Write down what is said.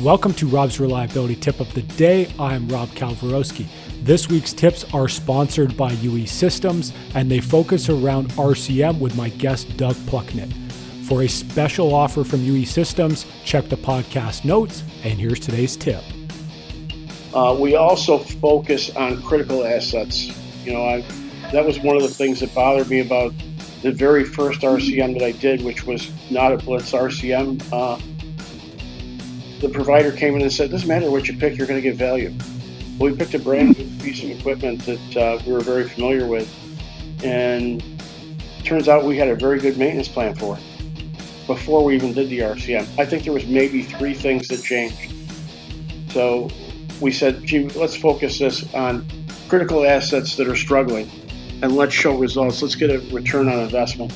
Welcome to Rob's Reliability Tip of the Day. I'm Rob Kalwarowsky. This week's tips are sponsored by UE Systems and they focus around RCM with my guest Doug Plucknett. For a special offer from UE Systems, check the podcast notes, and here's today's tip. Uh, we also focus on critical assets. You know, I, that was one of the things that bothered me about the very first RCM that I did, which was not a Blitz RCM. Uh, the provider came in and said, "Doesn't matter what you pick, you're going to get value." Well, we picked a brand new piece of equipment that uh, we were very familiar with, and turns out we had a very good maintenance plan for it before we even did the RCM. I think there was maybe three things that changed. So we said, "Gee, let's focus this on critical assets that are struggling, and let's show results. Let's get a return on investment."